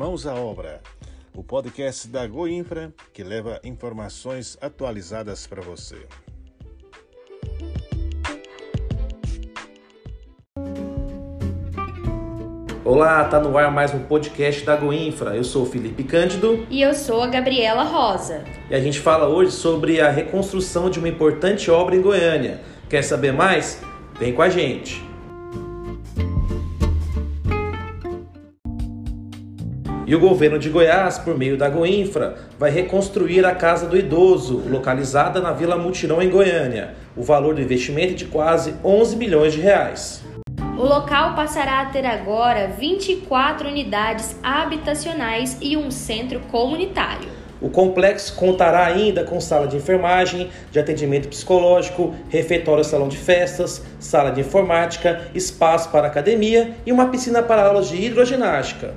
Mãos à Obra, o podcast da Goinfra que leva informações atualizadas para você. Olá, tá no ar mais um podcast da Goinfra. Eu sou o Felipe Cândido. E eu sou a Gabriela Rosa. E a gente fala hoje sobre a reconstrução de uma importante obra em Goiânia. Quer saber mais? Vem com a gente. E o governo de Goiás, por meio da Goinfra, vai reconstruir a Casa do Idoso, localizada na Vila Mutirão, em Goiânia. O valor do investimento é de quase 11 milhões de reais. O local passará a ter agora 24 unidades habitacionais e um centro comunitário. O complexo contará ainda com sala de enfermagem, de atendimento psicológico, refeitório salão de festas, sala de informática, espaço para academia e uma piscina para aulas de hidroginástica.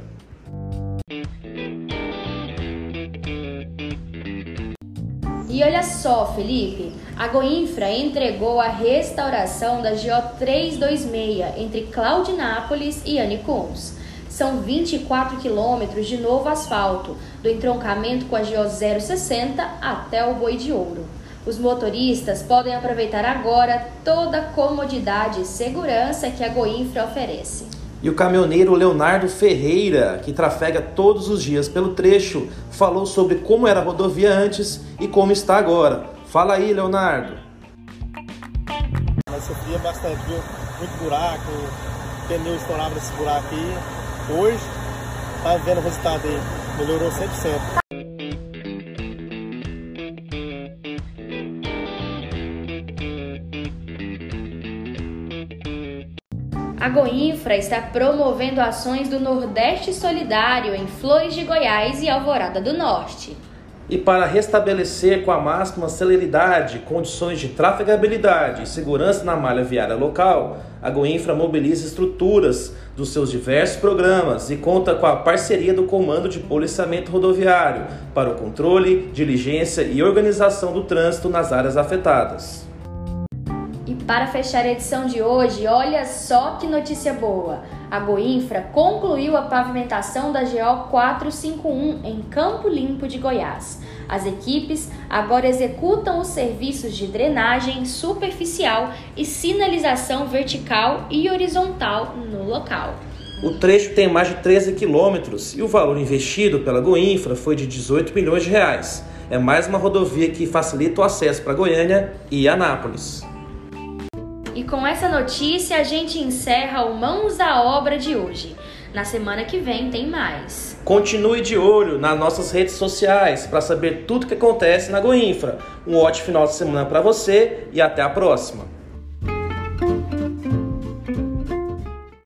E olha só, Felipe, a Goinfra entregou a restauração da GO 326 entre Claudinápolis e Anicuns. São 24 quilômetros de novo asfalto, do entroncamento com a GO 060 até o Boi de Ouro. Os motoristas podem aproveitar agora toda a comodidade e segurança que a Goinfra oferece. E o caminhoneiro Leonardo Ferreira, que trafega todos os dias pelo trecho, falou sobre como era a rodovia antes e como está agora. Fala aí, Leonardo. Nós sofria bastante, viu? Muito buraco, pneu estourava nesse buraco aí. Hoje, tá vendo o resultado aí, melhorou 100%. A Goinfra está promovendo ações do Nordeste Solidário em Flores de Goiás e Alvorada do Norte. E para restabelecer com a máxima celeridade condições de trafegabilidade e segurança na malha viária local, a Goinfra mobiliza estruturas dos seus diversos programas e conta com a parceria do Comando de Policiamento Rodoviário para o controle, diligência e organização do trânsito nas áreas afetadas. E para fechar a edição de hoje, olha só que notícia boa! A Goinfra concluiu a pavimentação da GO 451 em Campo Limpo de Goiás. As equipes agora executam os serviços de drenagem superficial e sinalização vertical e horizontal no local. O trecho tem mais de 13 quilômetros e o valor investido pela Goinfra foi de 18 milhões de reais. É mais uma rodovia que facilita o acesso para Goiânia e Anápolis. E com essa notícia a gente encerra o Mãos à Obra de hoje. Na semana que vem tem mais. Continue de olho nas nossas redes sociais para saber tudo o que acontece na Goinfra. Um ótimo final de semana para você e até a próxima.